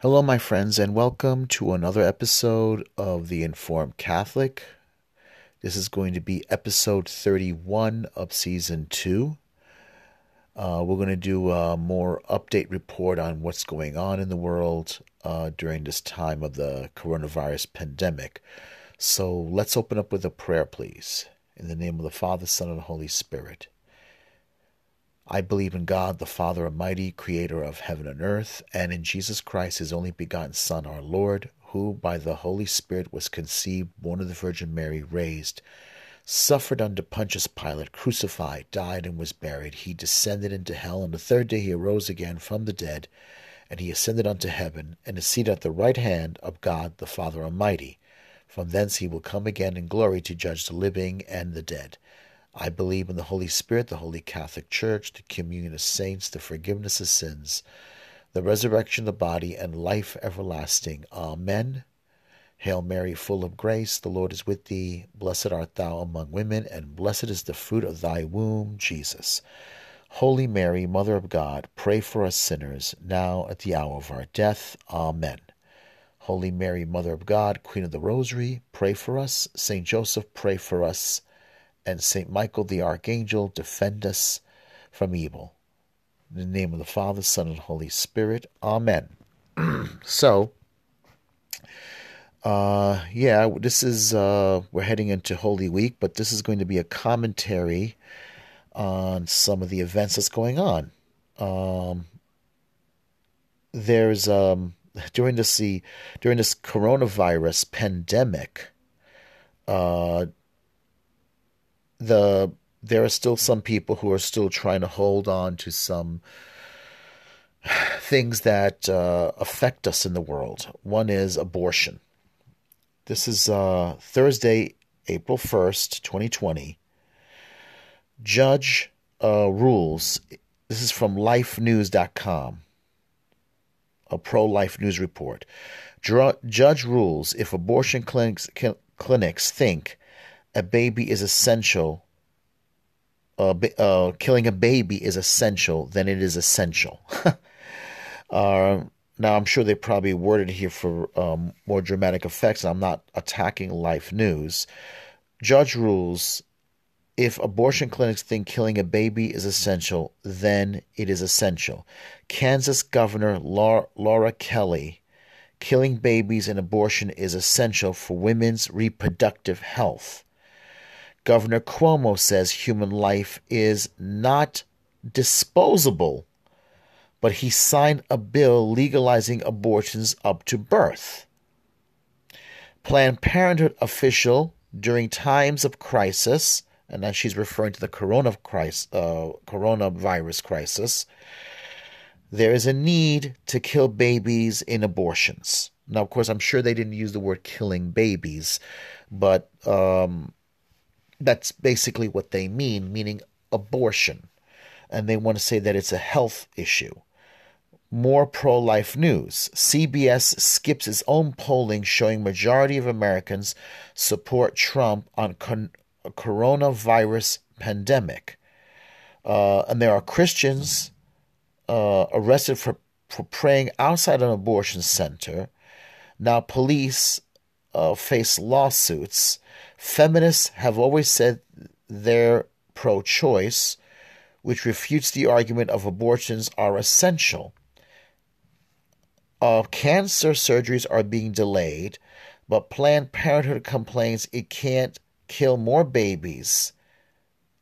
Hello, my friends, and welcome to another episode of The Informed Catholic. This is going to be episode 31 of season 2. Uh, we're going to do a more update report on what's going on in the world uh, during this time of the coronavirus pandemic. So let's open up with a prayer, please. In the name of the Father, Son, and Holy Spirit. I believe in God, the Father Almighty, creator of heaven and earth, and in Jesus Christ, his only begotten Son, our Lord, who by the Holy Spirit was conceived, born of the Virgin Mary, raised, suffered under Pontius Pilate, crucified, died, and was buried. He descended into hell, and the third day he arose again from the dead, and he ascended unto heaven, and is seated at the right hand of God, the Father Almighty. From thence he will come again in glory to judge the living and the dead. I believe in the Holy Spirit, the Holy Catholic Church, the communion of saints, the forgiveness of sins, the resurrection of the body, and life everlasting. Amen. Hail Mary, full of grace, the Lord is with thee. Blessed art thou among women, and blessed is the fruit of thy womb, Jesus. Holy Mary, Mother of God, pray for us sinners, now at the hour of our death. Amen. Holy Mary, Mother of God, Queen of the Rosary, pray for us. Saint Joseph, pray for us and Saint Michael the Archangel, defend us from evil. In the name of the Father, Son, and Holy Spirit. Amen. so, uh, yeah, this is, uh, we're heading into Holy Week, but this is going to be a commentary on some of the events that's going on. Um, there's, um, during this, the, during this coronavirus pandemic, uh, the there are still some people who are still trying to hold on to some things that uh, affect us in the world. One is abortion. This is uh, Thursday, April 1st, 2020. Judge uh, rules. This is from lifenews.com, a pro life news report. Judge rules if abortion clinics, clinics think a baby is essential, uh, uh, killing a baby is essential, then it is essential. uh, now, I'm sure they probably worded here for um, more dramatic effects. I'm not attacking Life News. Judge rules if abortion clinics think killing a baby is essential, then it is essential. Kansas Governor Laura, Laura Kelly killing babies and abortion is essential for women's reproductive health. Governor Cuomo says human life is not disposable, but he signed a bill legalizing abortions up to birth. Planned Parenthood official during times of crisis, and then she's referring to the corona crisis, uh, coronavirus crisis, there is a need to kill babies in abortions. Now, of course, I'm sure they didn't use the word killing babies, but um, that's basically what they mean, meaning abortion. And they want to say that it's a health issue. More pro life news. CBS skips its own polling showing majority of Americans support Trump on con- coronavirus pandemic. Uh, and there are Christians uh, arrested for, for praying outside an abortion center. Now, police uh, face lawsuits Feminists have always said they're pro choice, which refutes the argument of abortions are essential. Uh, cancer surgeries are being delayed, but Planned Parenthood complains it can't kill more babies.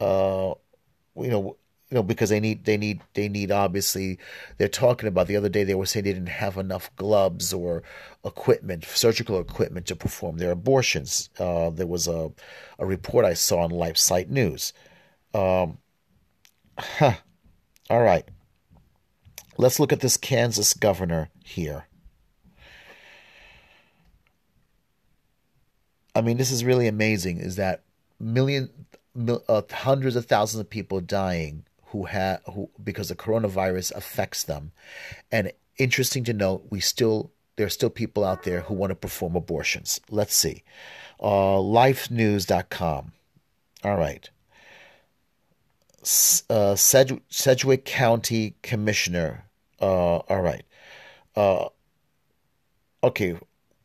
Uh, you know, you know because they need they need they need obviously they're talking about the other day they were saying they didn't have enough gloves or equipment surgical equipment to perform their abortions. Uh, there was a, a report i saw on life site News. Um, huh. all right. Let's look at this kansas governor here. I mean this is really amazing is that million uh, hundreds of thousands of people dying who have who because the coronavirus affects them. And interesting to note, we still there are still people out there who want to perform abortions. Let's see. Uh, lifenews.com. All right. Uh, Sedgwick County Commissioner. Uh, all right. Uh, okay,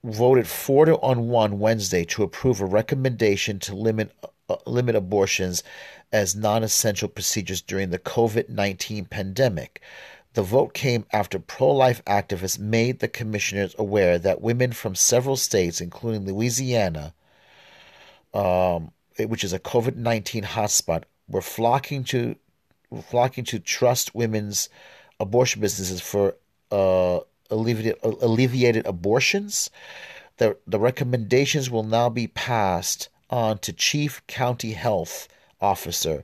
voted four to on one Wednesday to approve a recommendation to limit uh, limit abortions as non-essential procedures during the COVID-19 pandemic. The vote came after pro-life activists made the commissioners aware that women from several states, including Louisiana, um, which is a COVID-19 hotspot, were flocking to flocking to trust women's abortion businesses for uh, alleviated, alleviated abortions. The, the recommendations will now be passed on to Chief County Health Officer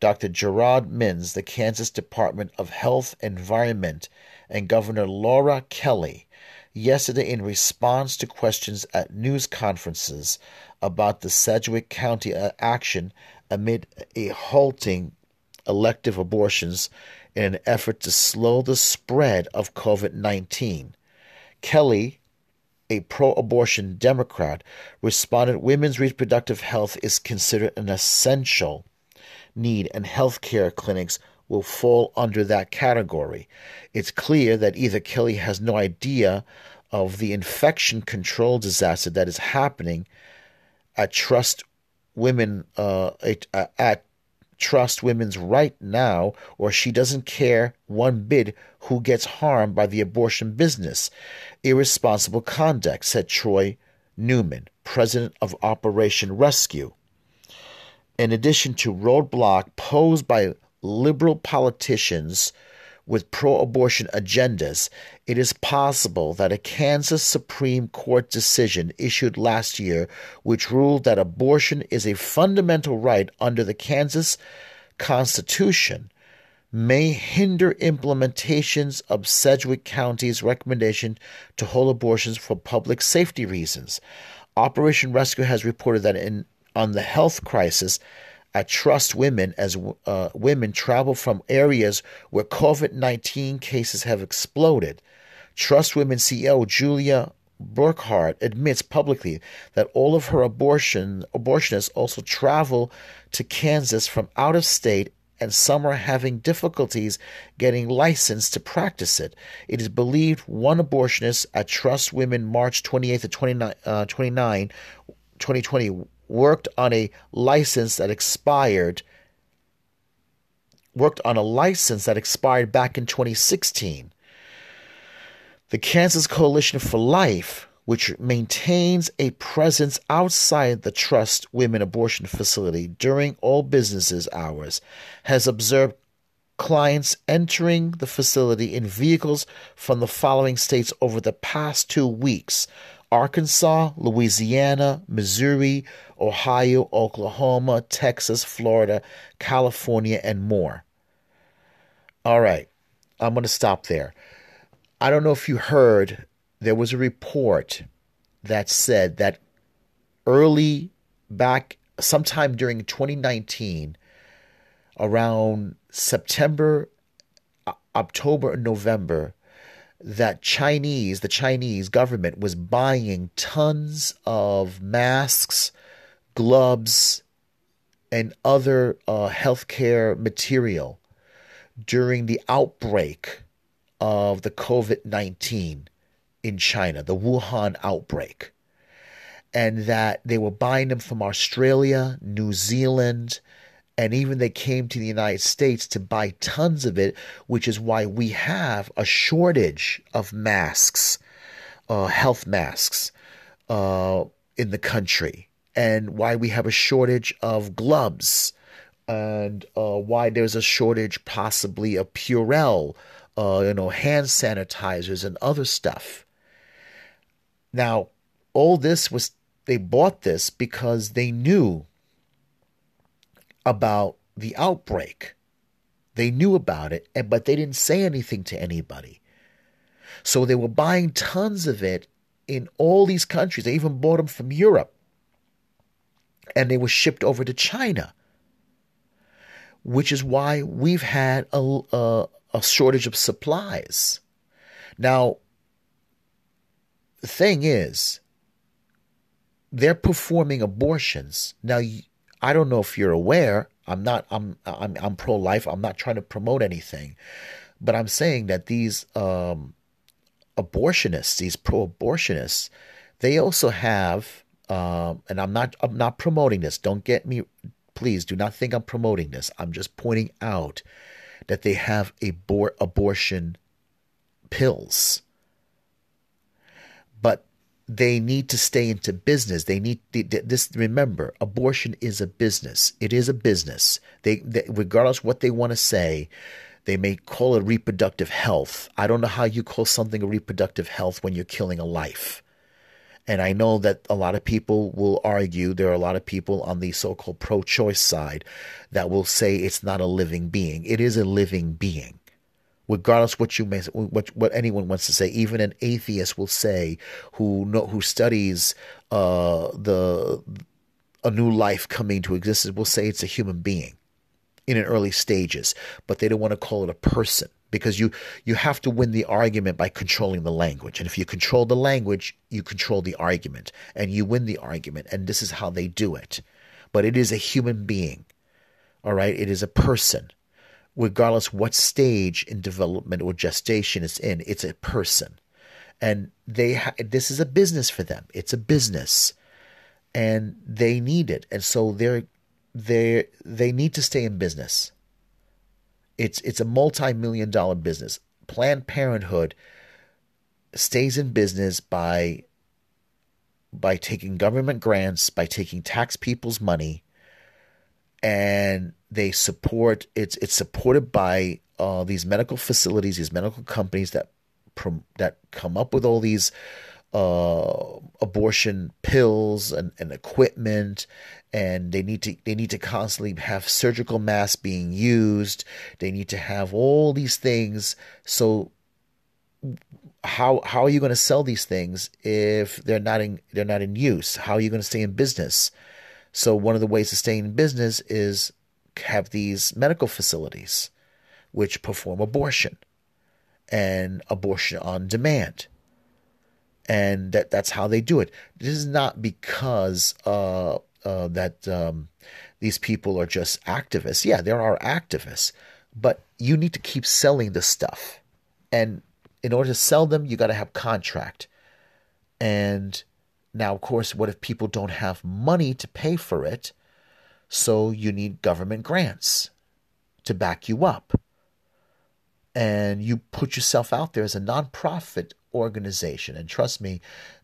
Dr. Garold Minns, the Kansas Department of Health, Environment, and Governor Laura Kelly yesterday in response to questions at news conferences about the Sedgwick County uh, action amid a halting elective abortions in an effort to slow the spread of COVID 19. Kelly, a pro abortion Democrat, responded women's reproductive health is considered an essential need and health care clinics will fall under that category. It's clear that either Kelly has no idea of the infection control disaster that is happening at Trust Women uh, at trust women's right now, or she doesn't care one bit who gets harmed by the abortion business. Irresponsible conduct, said Troy Newman, president of Operation Rescue. In addition to roadblock posed by liberal politicians with pro abortion agendas, it is possible that a Kansas Supreme Court decision issued last year, which ruled that abortion is a fundamental right under the Kansas Constitution, may hinder implementations of Sedgwick County's recommendation to hold abortions for public safety reasons. Operation Rescue has reported that in on the health crisis, I trust women as uh, women travel from areas where COVID 19 cases have exploded. Trust Women CEO Julie Burkhart admits publicly that all of her abortion abortionists also travel to Kansas from out of state and some are having difficulties getting licensed to practice it. It is believed one abortionist at Trust Women March 28th to 29, uh, 29 2020 worked on a license that expired worked on a license that expired back in 2016. The Kansas Coalition for Life, which maintains a presence outside the Trust Women Abortion Facility during all businesses hours, has observed clients entering the facility in vehicles from the following states over the past two weeks Arkansas, Louisiana, Missouri, Ohio, Oklahoma, Texas, Florida, California, and more. All right, I'm going to stop there. I don't know if you heard, there was a report that said that early back sometime during 2019, around September, October, November, that Chinese, the Chinese government was buying tons of masks, gloves, and other uh, healthcare material during the outbreak of the COVID 19 in China, the Wuhan outbreak. And that they were buying them from Australia, New Zealand, and even they came to the United States to buy tons of it, which is why we have a shortage of masks, uh, health masks, uh, in the country, and why we have a shortage of gloves, and uh, why there's a shortage possibly of Purell, uh, you know, hand sanitizers and other stuff. Now, all this was they bought this because they knew about the outbreak. They knew about it, but they didn't say anything to anybody. So they were buying tons of it in all these countries. They even bought them from Europe. And they were shipped over to China, which is why we've had a, a, a shortage of supplies. Now, the thing is, they're performing abortions. Now, I don't know if you're aware. I'm not. I'm. I'm. I'm pro-life. I'm not trying to promote anything, but I'm saying that these um, abortionists, these pro-abortionists, they also have, um, and I'm not I'm not promoting this. Don't get me, please. Do not think I'm promoting this. I'm just pointing out that they have abor- abortion pills, they need to stay into business. They need this. Remember, abortion is a business. It is a business. They, they regardless what they want to say, they may call it reproductive health. I don't know how you call something a reproductive health when you're killing a life. And I know that a lot of people will argue, there are a lot of people on the so called pro choice side that will say it's not a living being. It is a living being. Regardless what you may, what what anyone wants to say, even an atheist will say, who know, who studies uh, the a new life coming to existence, will say it's a human being in an early stages, but they don't want to call it a person because you you have to win the argument by controlling the language. And if you control the language, you control the argument and you win the argument. And this is how they do it. But it is a human being. All right, it is a person. Regardless what stage in development or gestation it's in, it's a person. And they ha- this is a business for them. It's a business. And they need it. And so they're they they need to stay in business. It's it's a multi-million dollar business. Planned Parenthood stays in business by by taking government grants, by taking tax people's money, and they support it's it's supported by uh, these medical facilities, these medical companies that that come up with all these uh, abortion pills and, and equipment and they need to they need to constantly have surgical masks being used. They need to have all these things. So how how are you going to sell these things if they're not in they're not in use? How are you going to stay in business so one of the ways to stay in business is have these medical facilities which perform abortion and abortion on demand and that that's how they do it. This is not because uh, uh, that um, these people are just activists. Yeah, there are activists, but you need to keep selling the stuff, and in order to sell them, you got to have contract. And now, of course, what if people don't have money to pay for it? So you need government grants to back you up. And you put yourself out there as a nonprofit organization. And trust me,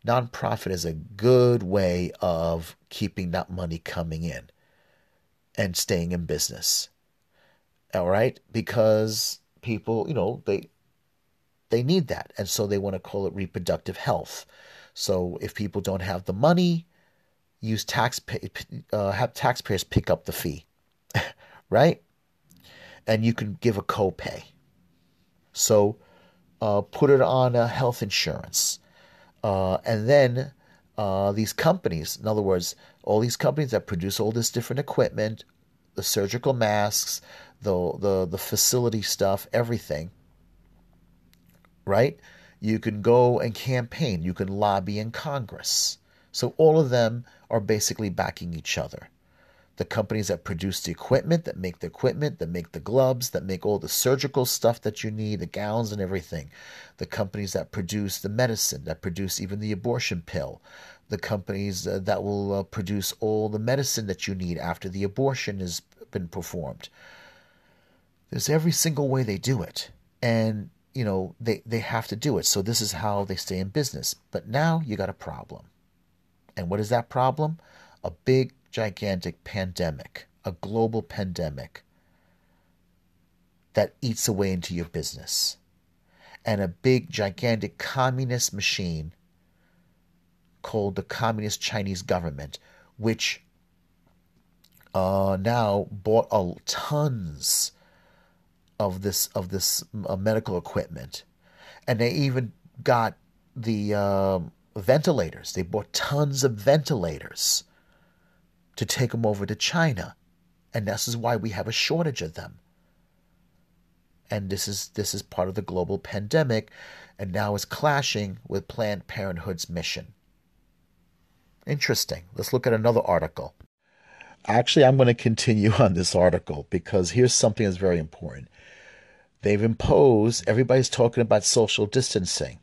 nonprofit is a good way of keeping that money coming in and staying in business. All right? Because people, you know, they they need that. And so they want to call it reproductive health. So if people don't have the money, use tax uh, have taxpayers pick up the fee. right? And you can give a copay. So uh, put it on a health insurance. Uh, and then uh, these companies, in other words, all these companies that produce all this different equipment, the surgical masks, the, the, the facility stuff, everything, right? You can go and campaign, you can lobby in Congress. So all of them are basically backing each other the companies that produce the equipment, that make the equipment, that make the gloves, that make all the surgical stuff that you need, the gowns and everything. The companies that produce the medicine, that produce even the abortion pill. The companies uh, that will uh, produce all the medicine that you need after the abortion has been performed. There's every single way they do it. And, you know, they, they have to do it. So this is how they stay in business. But now you got a problem. And what is that problem? A big gigantic pandemic, a global pandemic that eats away into your business, and a big, gigantic communist machine called the Communist Chinese government, which uh, now bought uh, tons of this of this uh, medical equipment, and they even got the um, ventilators. They bought tons of ventilators to take them over to China. And this is why we have a shortage of them. And this is this is part of the global pandemic and now is clashing with Planned Parenthood's mission. Interesting. Let's look at another article. Actually, I'm going to continue on this article because here's something that's very important. They've imposed, everybody's talking about social distancing.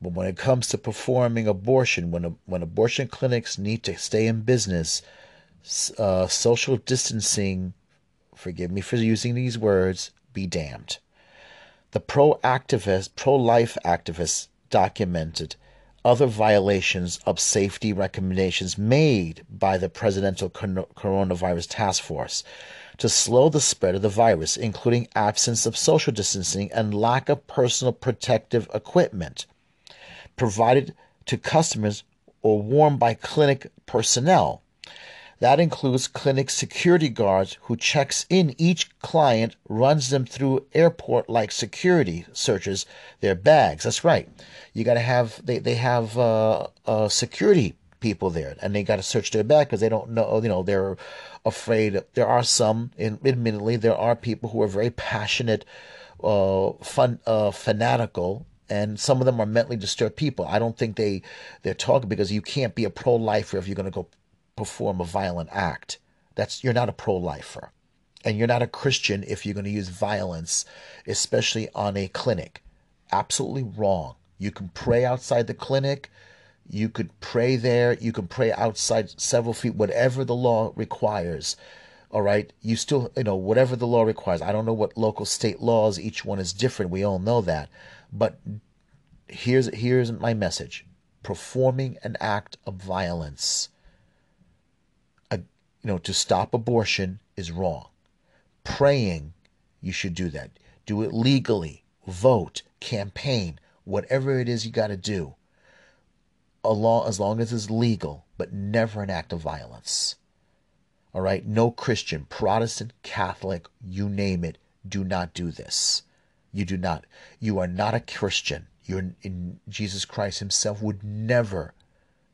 But when it comes to performing abortion, when when abortion clinics need to stay in business, uh, social distancing, forgive me for using these words, be damned. The pro activist, pro life activists documented other violations of safety recommendations made by the Presidential Coronavirus Task Force to slow the spread of the virus, including absence of social distancing and lack of personal protective equipment provided to customers or worn by clinic personnel. That includes clinic security guards who checks in each client, runs them through airport-like security searches their bags. That's right. You got to have they they have uh, uh, security people there, and they got to search their bag because they don't know. You know, they're afraid. There are some, in, admittedly, there are people who are very passionate, uh, fun, uh, fanatical and some of them are mentally disturbed people. I don't think they they're talking because you can't be a pro lifer if you're going to go perform a violent act. That's you're not a pro-lifer. And you're not a Christian if you're going to use violence, especially on a clinic. Absolutely wrong. You can pray outside the clinic. You could pray there. You can pray outside several feet, whatever the law requires. All right. You still, you know, whatever the law requires. I don't know what local state laws, each one is different. We all know that. But here's here's my message. Performing an act of violence uh, you know, to stop abortion is wrong. Praying, you should do that. Do it legally. Vote, campaign, whatever it is you got to do. Along, as long as it's legal, but never an act of violence. All right? No Christian, Protestant, Catholic, you name it, do not do this. You do not. You are not a Christian. You're in Jesus Christ Himself would never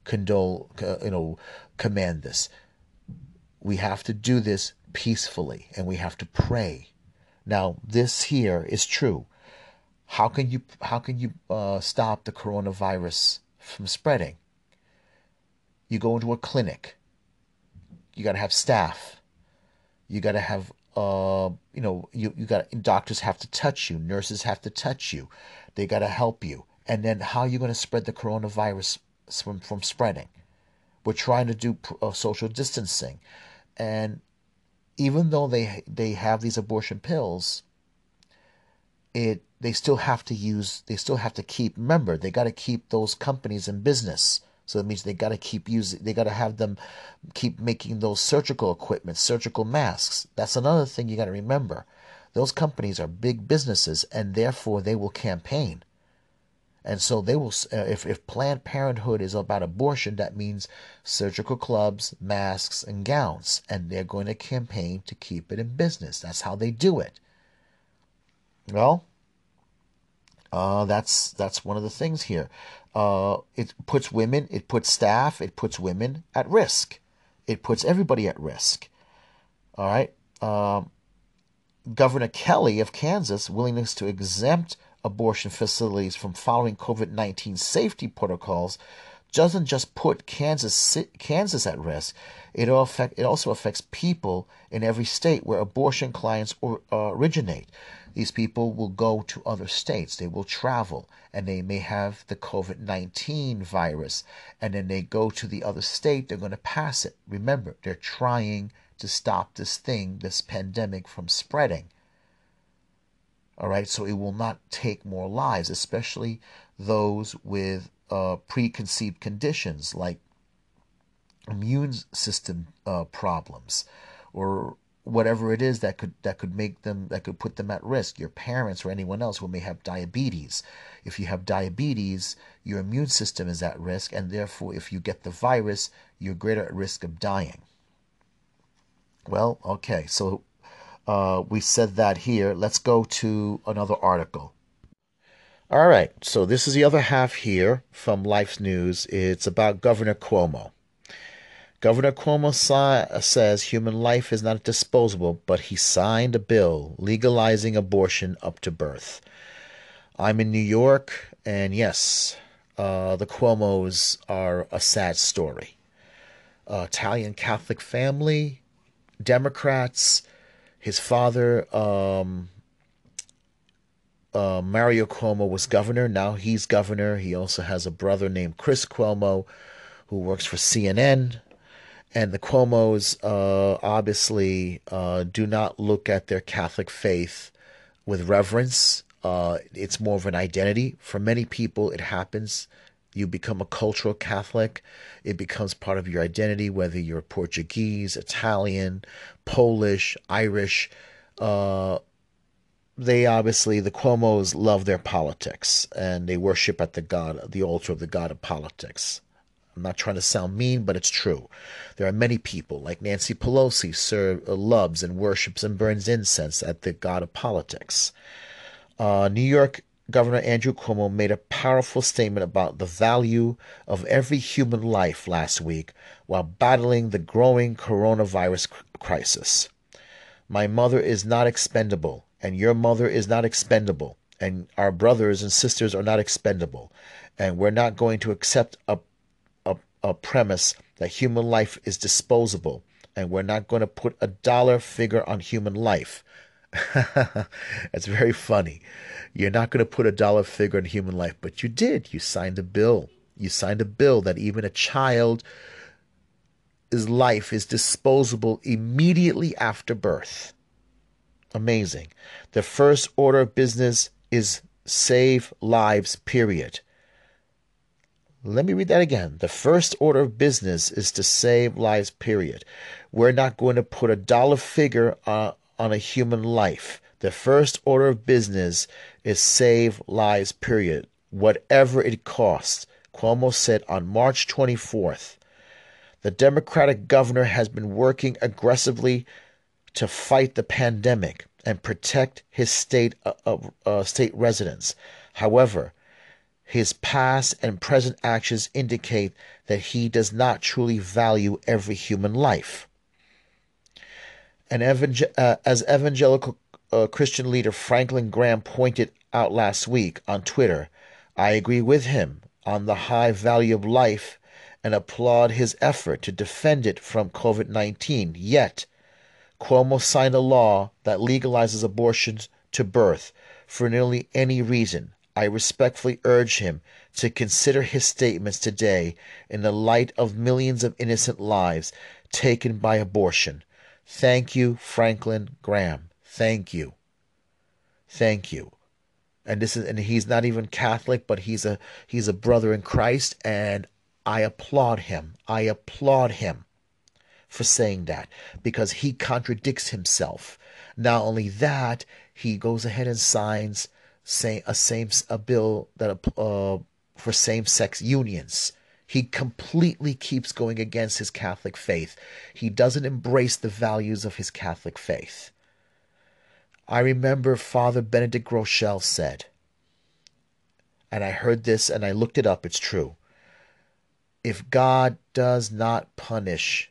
condole, uh, you know, command this we have to do this peacefully and we have to pray. Now, this here is true. How can you how can you uh, stop the coronavirus from spreading? You go into a clinic. You got to have staff. You got to have uh, you know you you got doctors have to touch you, nurses have to touch you. They got to help you. And then how are you going to spread the coronavirus from from spreading? We're trying to do uh, social distancing. And even though they they have these abortion pills, it they still have to use they still have to keep remember they got to keep those companies in business. So that means they got to keep using they got to have them keep making those surgical equipment, surgical masks. That's another thing you got to remember. Those companies are big businesses and therefore they will campaign. And so they will, uh, if, if Planned Parenthood is about abortion, that means surgical clubs, masks, and gowns. And they're going to campaign to keep it in business. That's how they do it. Well, uh, that's that's one of the things here. Uh, it puts women, it puts staff, it puts women at risk. It puts everybody at risk. All right. Um, Governor Kelly of Kansas' willingness to exempt abortion facilities from following COVID 19 safety protocols doesn't just put Kansas Kansas at risk. It, affect, it also affects people in every state where abortion clients or, uh, originate. These people will go to other states. They will travel, and they may have the COVID 19 virus, and then they go to the other state. They're going to pass it. Remember, they're trying to stop this thing, this pandemic, from spreading. All right, so it will not take more lives, especially those with uh, preconceived conditions like immune system uh, problems or whatever it is that could that could make them that could put them at risk your parents or anyone else who may have diabetes if you have diabetes your immune system is at risk and therefore if you get the virus you're greater at risk of dying well okay so uh, we said that here. Let's go to another article. All right, so this is the other half here from Life's News. It's about Governor Cuomo. Governor Cuomo says human life is not disposable, but he signed a bill legalizing abortion up to birth. I'm in New York, and yes, uh, the Cuomos are a sad story. Uh, Italian Catholic family, Democrats, his father um, uh, Mario Cuomo was governor. Now he's governor. He also has a brother named Chris Cuomo who works for CNN. And the Cuomos uh, obviously uh, do not look at their Catholic faith with reverence. Uh, it's more of an identity. For many people, it happens. You become a cultural Catholic. It becomes part of your identity, whether you're Portuguese, Italian, Polish, Irish. Uh, they obviously the Cuomo's love their politics and they worship at the god the altar of the god of politics. I'm not trying to sound mean, but it's true. There are many people like Nancy Pelosi serve, uh, loves and worships and burns incense at the god of politics. Uh, New York Governor Andrew Cuomo made a powerful statement about the value of every human life last week while battling the growing coronavirus crisis. My mother is not expendable and your mother is not expendable, and our brothers and sisters are not expendable, and we're not going to accept a, a, premise that human life is disposable, and we're not going to put a dollar figure on human life. That's very funny. You're not going to put a dollar figure on human life, but you did. You signed a bill. You signed a bill that even a child his life is disposable immediately after birth amazing. The first order of business is save lives, period. Let me read that again. The first order of business is to save lives, period. We're not going to put a dollar figure uh, on a human life. The first order of business is save lives, period. Whatever it costs. Cuomo said on March 24th. The Democratic governor has been working aggressively to fight the pandemic and protect his state uh, uh, state residents. However, his past and present actions indicate that he does not truly value every human life. And evangel- uh, as evangelical uh, Christian leader Franklin Graham pointed out last week on Twitter, I agree with him on the high value of life and applaud his effort to defend it from COVID 19. Yet, Cuomo signed a law that legalizes abortions to birth for nearly any reason. I respectfully urge him to consider his statements today in the light of millions of innocent lives taken by abortion. Thank you, Franklin Graham. Thank you. Thank you. And this is and he's not even Catholic, but he's a he's a brother in Christ and I applaud him. I applaud him for saying that because he contradicts himself. Not only that, he goes ahead and signs say a same a bill that uh, for same-sex unions. He completely keeps going against his Catholic faith. He doesn't embrace the values of his Catholic faith. I remember Father Benedict Groeschel said, and I heard this and I looked it up, it's true. If God does not punish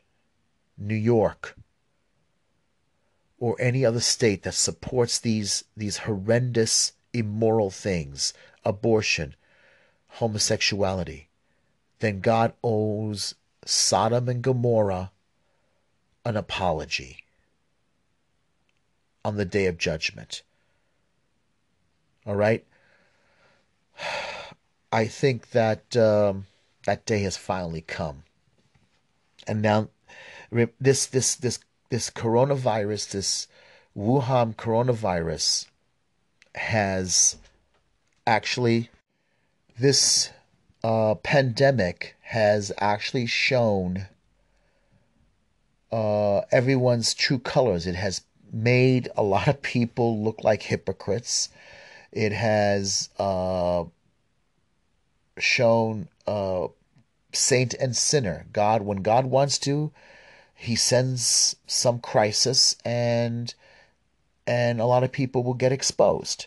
New York, or any other state that supports these these horrendous immoral things, abortion, homosexuality, then God owes Sodom and Gomorrah an apology on the day of judgment. All right? I think that um, that day has finally come. And now this this this this coronavirus, this Wuhan coronavirus, has actually this uh, pandemic has actually shown uh, everyone's true colors. It has made a lot of people look like hypocrites. It has uh, shown uh, saint and sinner. God, when God wants to, he sends some crisis and and a lot of people will get exposed.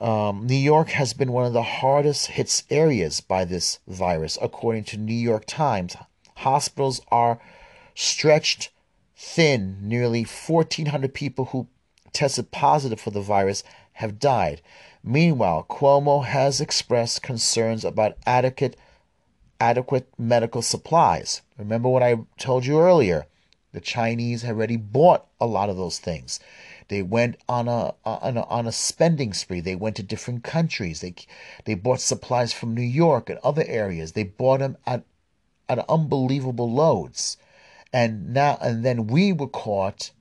Um, New York has been one of the hardest hit areas by this virus, according to New York Times. Hospitals are stretched thin. Nearly 1,400 people who tested positive for the virus have died. Meanwhile, Cuomo has expressed concerns about adequate adequate medical supplies. Remember what I told you earlier? The Chinese have already bought a lot of those things. They went on a on a, on a spending spree. They went to different countries. They they bought supplies from New York and other areas. They bought them at at unbelievable loads, and now and then we were caught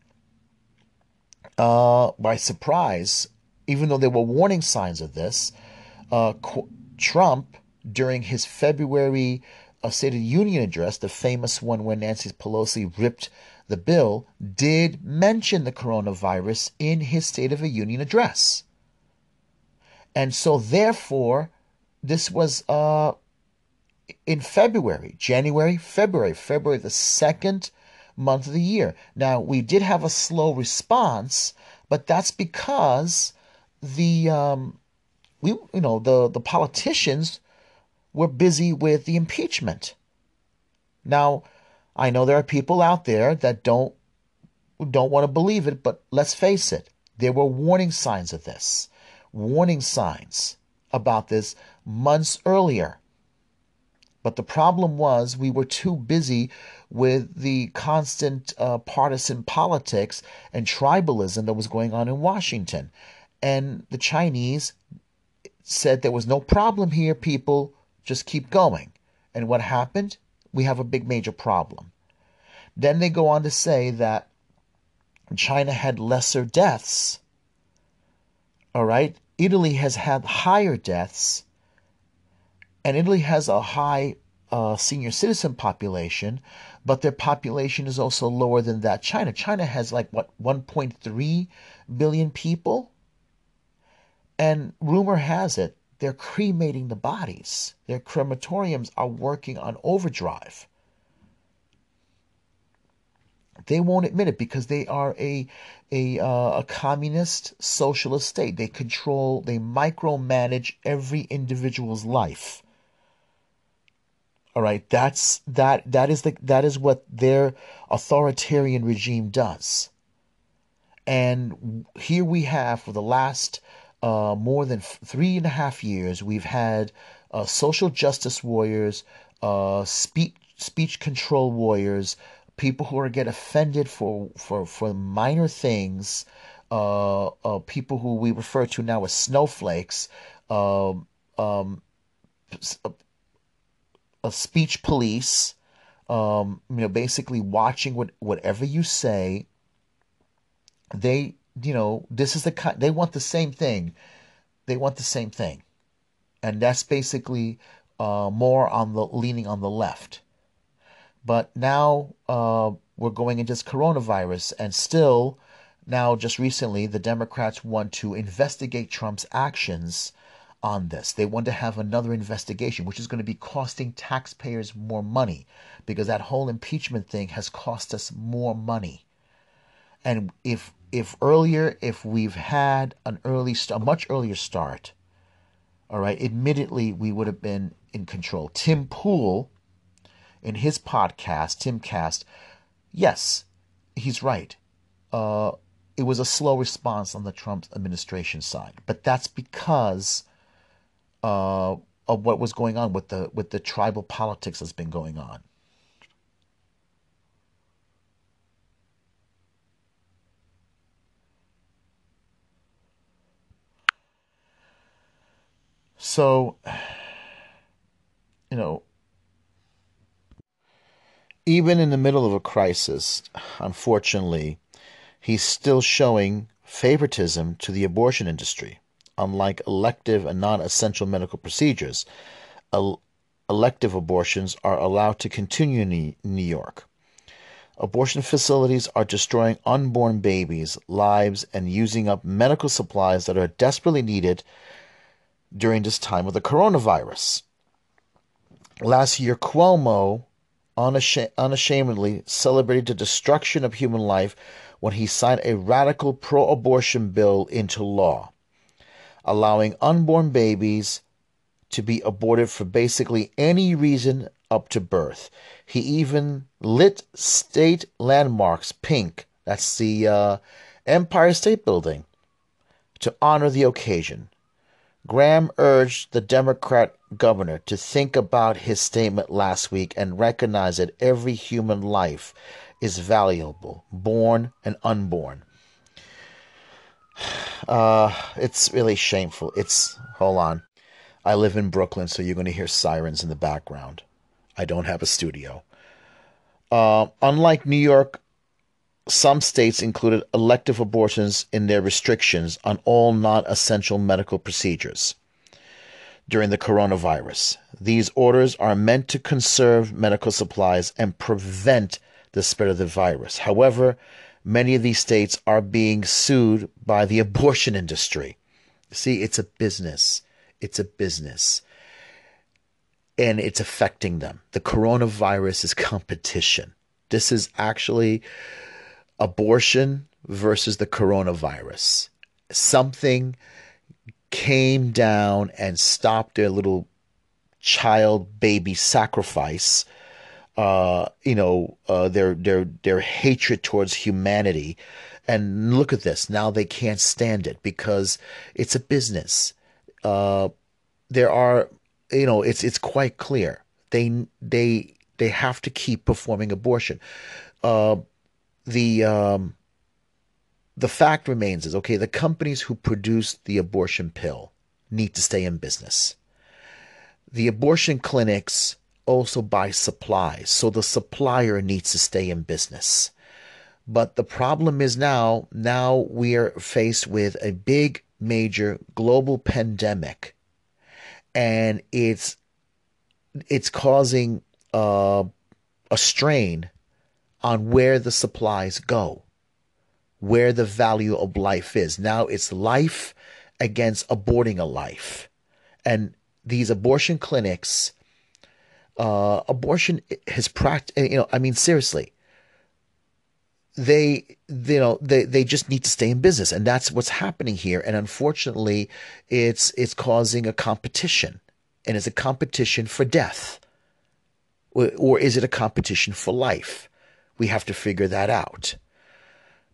uh, by surprise. Even though there were warning signs of this, uh, Trump during his February uh, State of the Union address, the famous one where Nancy Pelosi ripped the bill, did mention the coronavirus in his State of the Union address. And so, therefore, this was uh, in February, January, February, February, the second month of the year. Now, we did have a slow response, but that's because the um, we you know the the politicians were busy with the impeachment. Now, I know there are people out there that don't don't want to believe it, but let's face it, there were warning signs of this. Warning signs about this months earlier. But the problem was we were too busy with the constant uh, partisan politics and tribalism that was going on in Washington. And the Chinese said there was no problem here, people. Just keep going. And what happened? We have a big major problem. Then they go on to say that China had lesser deaths. All right? Italy has had higher deaths. And Italy has a high uh, senior citizen population, but their population is also lower than that. China. China has like what 1.3 billion people. And rumor has it they're cremating the bodies. Their crematoriums are working on overdrive. They won't admit it because they are a a, uh, a communist socialist state. They control, they micromanage every individual's life. All right, that's that that is the that is what their authoritarian regime does. And here we have for the last uh, more than three and a half years, we've had uh, social justice warriors, uh, speech speech control warriors, people who are get offended for for for minor things, uh, uh, people who we refer to now as snowflakes, um, um, a, a, speech police, um, you know, basically watching what whatever you say. They you know, this is the kind they want the same thing. They want the same thing, and that's basically uh, more on the leaning on the left. But now uh, we're going into this coronavirus, and still now just recently the Democrats want to investigate Trump's actions on this. They want to have another investigation, which is going to be costing taxpayers more money because that whole impeachment thing has cost us more money. And if if earlier, if we've had an early, a much earlier start, all right, admittedly, we would have been in control. Tim Pool, in his podcast, Timcast, yes, he's right. Uh, it was a slow response on the Trump administration side, but that's because uh, of what was going on with the with the tribal politics that's been going on. So, you know, even in the middle of a crisis, unfortunately, he's still showing favoritism to the abortion industry. Unlike elective and non essential medical procedures, elective abortions are allowed to continue in New York. Abortion facilities are destroying unborn babies' lives and using up medical supplies that are desperately needed during this time of the coronavirus. Last year, Cuomo unashamedly celebrated the destruction of human life when he signed a radical pro abortion bill into law, allowing unborn babies to be aborted for basically any reason up to birth. He even lit state landmarks pink, that's the uh, Empire State Building, to honor the occasion. Graham urged the Democrat governor to think about his statement last week and recognize that every human life is valuable, born and unborn. Uh, it's really shameful. It's hold on. I live in Brooklyn, so you're going to hear sirens in the background. I don't have a studio. Uh, unlike New York, some states included elective abortions in their restrictions on all non essential medical procedures during the coronavirus. These orders are meant to conserve medical supplies and prevent the spread of the virus. However, many of these states are being sued by the abortion industry. See, it's a business. It's a business. And it's affecting them. The coronavirus is competition. This is actually abortion versus the coronavirus. Something came down and stopped their little child baby sacrifice uh, you know, uh, their their their hatred towards humanity. And look at this. Now they can't stand it because it's a business. Uh, there are, you know, it's it's quite clear they they they have to keep performing abortion. The um, the fact remains is okay. The companies who produce the abortion pill need to stay in business. The abortion clinics also buy supplies, so the supplier needs to stay in business. But the problem is now, now we are faced with a big, major global pandemic, and it's it's causing uh, a strain on where the supplies go, where the value of life is. Now it's life against aborting a life, and these abortion clinics uh, abortion has practiced. You know, I mean, seriously, they you know they they just need to stay in business, and that's what's happening here. And unfortunately, it's it's causing a competition, and it's a competition for death, or, or is it a competition for life? We have to figure that out.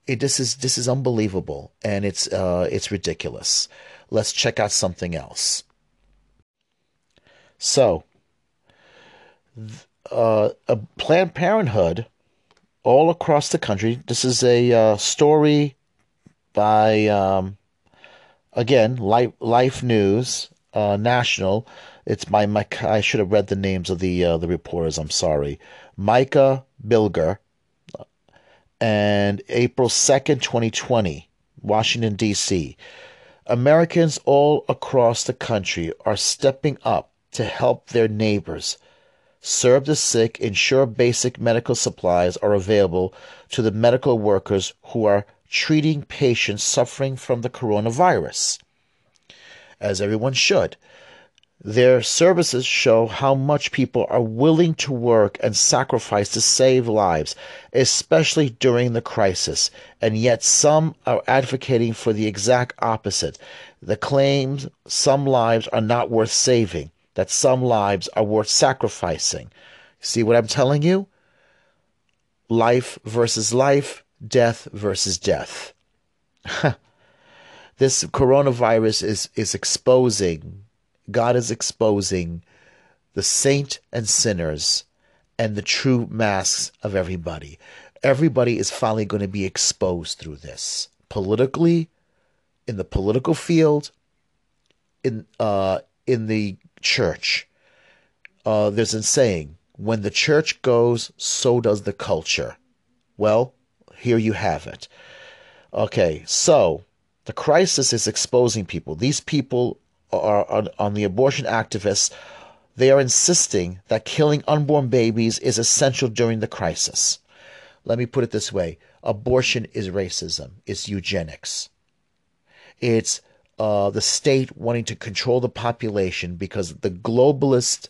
It, this is this is unbelievable, and it's uh, it's ridiculous. Let's check out something else. So, uh, a Planned Parenthood all across the country. This is a uh, story by, um, again, Life, Life News uh, National. It's by Mike. I should have read the names of the uh, the reporters. I'm sorry. Micah Bilger, and April second, 2020, Washington D.C. Americans all across the country are stepping up to help their neighbors serve the sick, ensure basic medical supplies are available to the medical workers who are treating patients suffering from the coronavirus. As everyone should. Their services show how much people are willing to work and sacrifice to save lives, especially during the crisis, and yet some are advocating for the exact opposite. The claims some lives are not worth saving that some lives are worth sacrificing. See what I'm telling you? Life versus life, death versus death. this coronavirus is, is exposing, God is exposing the saint and sinners and the true masks of everybody. Everybody is finally going to be exposed through this politically, in the political field, in uh, in the church. Uh, there's a saying, when the church goes, so does the culture. Well, here you have it. Okay, so the crisis is exposing people. These people on, on the abortion activists. They are insisting that killing unborn babies is essential during the crisis. Let me put it this way abortion is racism, it's eugenics. It's uh, the state wanting to control the population because the globalist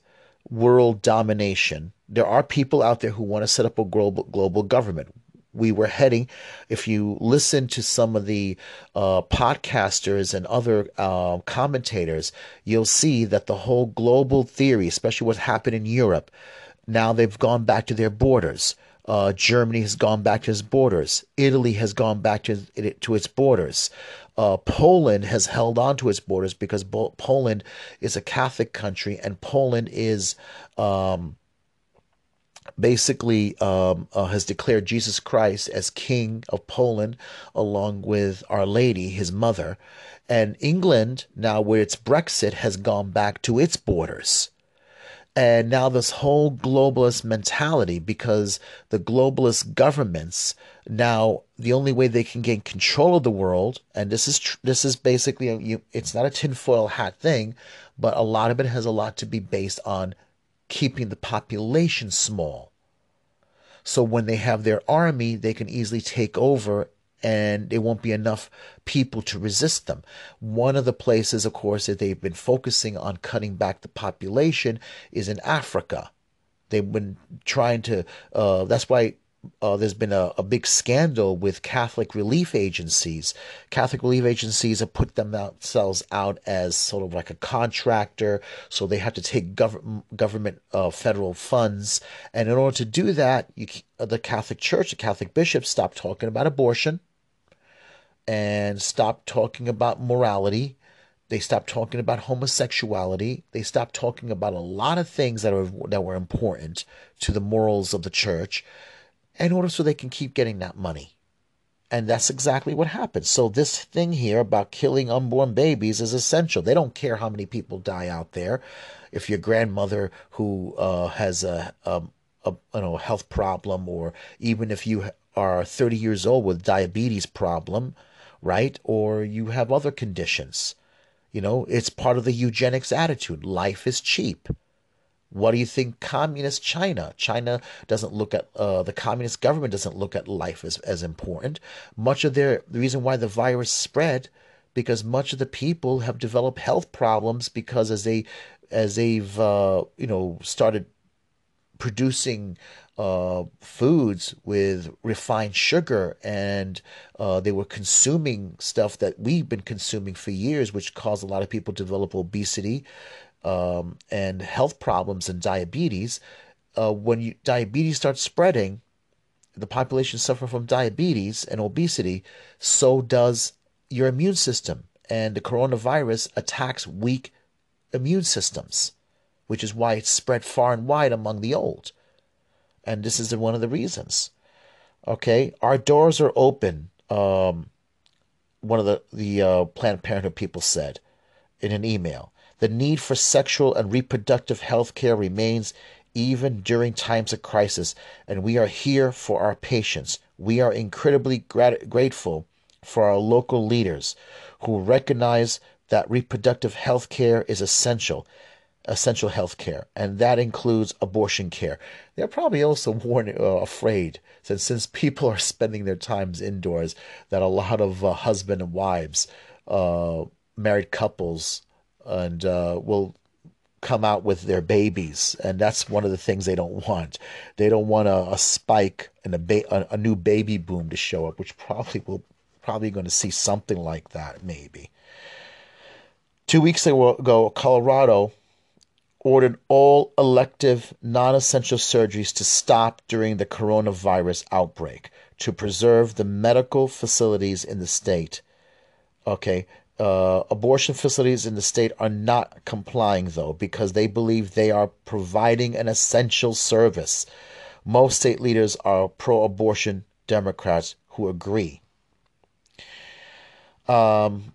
world domination. There are people out there who want to set up a global global government. We were heading, if you listen to some of the uh, podcasters and other uh, commentators, you'll see that the whole global theory, especially what happened in Europe, now they've gone back to their borders. Uh, Germany has gone back to its borders. Italy has gone back to, to its borders. Uh, Poland has held on to its borders because Bo- Poland is a Catholic country and Poland is um, basically um, uh, has declared Jesus Christ as King of Poland, along with Our Lady, his mother. And England, now where it's Brexit, has gone back to its borders. And now this whole globalist mentality, because the globalist governments now the only way they can gain control of the world, and this is tr- this is basically a, you, it's not a tinfoil hat thing, but a lot of it has a lot to be based on keeping the population small. So when they have their army, they can easily take over and there won't be enough people to resist them. One of the places, of course, that they've been focusing on cutting back the population is in Africa. They've been trying to, uh, that's why uh, there's been a, a, big scandal with Catholic relief agencies. Catholic relief agencies have put themselves out as sort of like a contractor, so they have to take gov- government uh, federal funds. And in order to do that, you, the Catholic Church, the Catholic bishops, stopped talking about abortion and stopped talking about morality. They stopped talking about homosexuality. They stopped talking about a lot of things that are that were important to the morals of the church in order so they can keep getting that money. And that's exactly what happens. So this thing here about killing unborn babies is essential. They don't care how many people die out there. If your grandmother who uh, has a, a, a you know health problem, or even if you are 30 years old with diabetes problem, right? Or you have other conditions. You know, it's part of the eugenics attitude. Life is cheap. What do you think communist China? China doesn't look at uh, the communist government doesn't look at life as, as important. Much of their the reason why the virus spread because much of the people have developed health problems because as they as they've uh, you know started producing uh, foods with refined sugar and uh, they were consuming stuff that we've been consuming for years, which caused a lot of people to develop obesity um, and health problems and diabetes. Uh, when you, diabetes starts spreading, the population suffer from diabetes and obesity, so does your immune system. And the coronavirus attacks weak immune systems, which is why it's spread far and wide among the old. And this is one of the reasons. Okay, our doors are open. Um, one of the the uh, Planned Parenthood people said in an email the need for sexual and reproductive health care remains even during times of crisis, and we are here for our patients. We are incredibly grat- grateful for our local leaders who recognize that reproductive health care is essential, essential health care, and that includes abortion care. They're probably also warned, uh, afraid since since people are spending their times indoors that a lot of uh, husband and wives, uh, married couples, and uh, will come out with their babies, and that's one of the things they don't want. They don't want a, a spike and a, ba- a, new baby boom to show up, which probably will probably going to see something like that maybe. Two weeks ago, Colorado ordered all elective non-essential surgeries to stop during the coronavirus outbreak to preserve the medical facilities in the state. Okay, uh, abortion facilities in the state are not complying, though, because they believe they are providing an essential service. Most state leaders are pro abortion Democrats who agree. Um,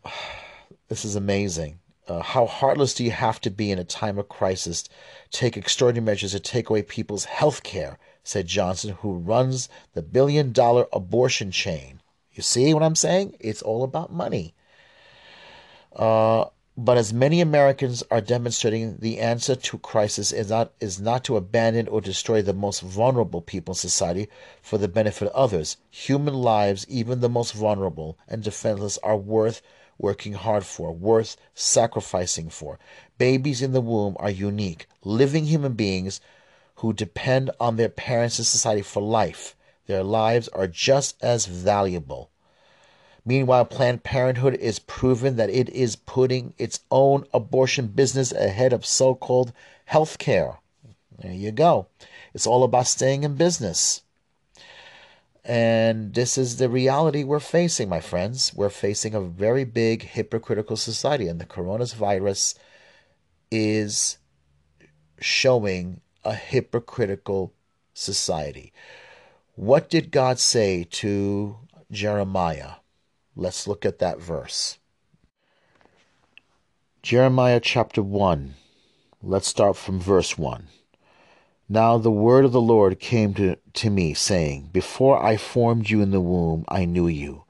this is amazing. Uh, how heartless do you have to be in a time of crisis? Take extraordinary measures to take away people's health care, said Johnson, who runs the billion dollar abortion chain. You see what I'm saying? It's all about money. Uh, but as many Americans are demonstrating, the answer to crisis is not is not to abandon or destroy the most vulnerable people in society for the benefit of others. Human lives, even the most vulnerable and defenseless, are worth working hard for, worth sacrificing for. Babies in the womb are unique, living human beings who depend on their parents and society for life. Their lives are just as valuable. Meanwhile, Planned Parenthood is proven that it is putting its own abortion business ahead of so called health care. There you go. It's all about staying in business. And this is the reality we're facing, my friends. We're facing a very big hypocritical society, and the coronavirus is showing a hypocritical society. What did God say to Jeremiah? Let's look at that verse. Jeremiah chapter 1. Let's start from verse 1. Now the word of the Lord came to, to me, saying, Before I formed you in the womb, I knew you.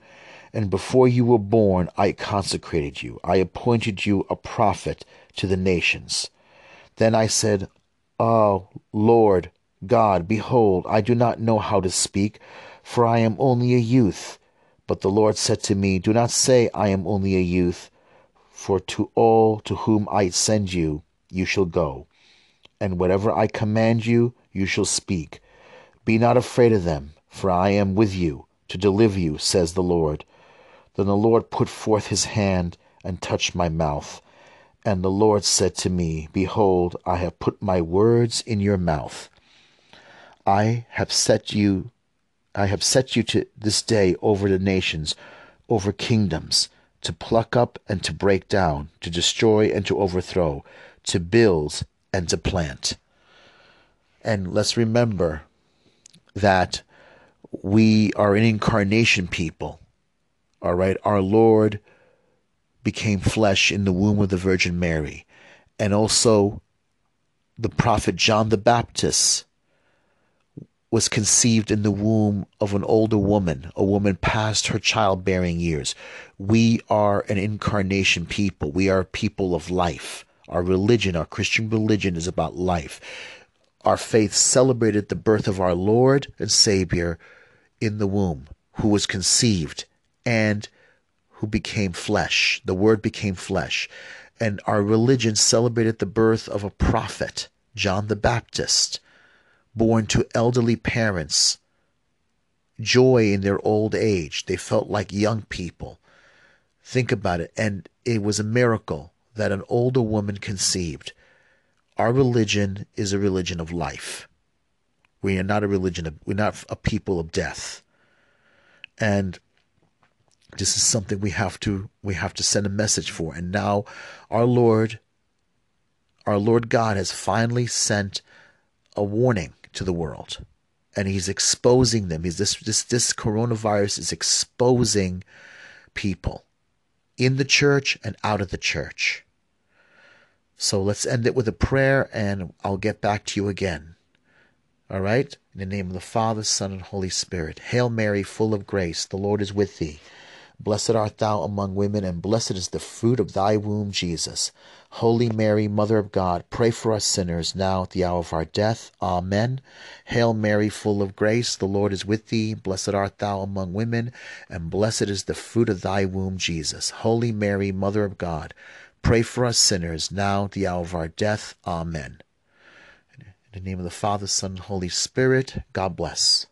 And before you were born, I consecrated you. I appointed you a prophet to the nations. Then I said, Oh, Lord God, behold, I do not know how to speak, for I am only a youth. But the Lord said to me, Do not say, I am only a youth, for to all to whom I send you, you shall go. And whatever I command you, you shall speak. Be not afraid of them, for I am with you to deliver you, says the Lord. Then the Lord put forth his hand and touched my mouth. And the Lord said to me, Behold, I have put my words in your mouth. I have set you I have set you to this day over the nations, over kingdoms, to pluck up and to break down, to destroy and to overthrow, to build and to plant. And let's remember that we are an incarnation people. All right. Our Lord became flesh in the womb of the Virgin Mary. And also the prophet John the Baptist was conceived in the womb of an older woman, a woman past her childbearing years. We are an incarnation people. We are people of life. Our religion, our Christian religion, is about life. Our faith celebrated the birth of our Lord and Savior in the womb, who was conceived and who became flesh. The Word became flesh. And our religion celebrated the birth of a prophet, John the Baptist born to elderly parents, joy in their old age. They felt like young people. Think about it. And it was a miracle that an older woman conceived. Our religion is a religion of life. We are not a religion of, we're not a people of death. And this is something we have to we have to send a message for. And now our Lord our Lord God has finally sent a warning to the world. And he's exposing them. He's this this this coronavirus is exposing people in the church and out of the church. So let's end it with a prayer and I'll get back to you again. All right? In the name of the Father, Son, and Holy Spirit. Hail Mary, full of grace, the Lord is with thee. Blessed art thou among women, and blessed is the fruit of thy womb, Jesus. Holy Mary, Mother of God, pray for us sinners, now at the hour of our death. Amen. Hail Mary, full of grace, the Lord is with thee. Blessed art thou among women, and blessed is the fruit of thy womb, Jesus. Holy Mary, Mother of God, pray for us sinners, now at the hour of our death. Amen. In the name of the Father, Son, and Holy Spirit, God bless.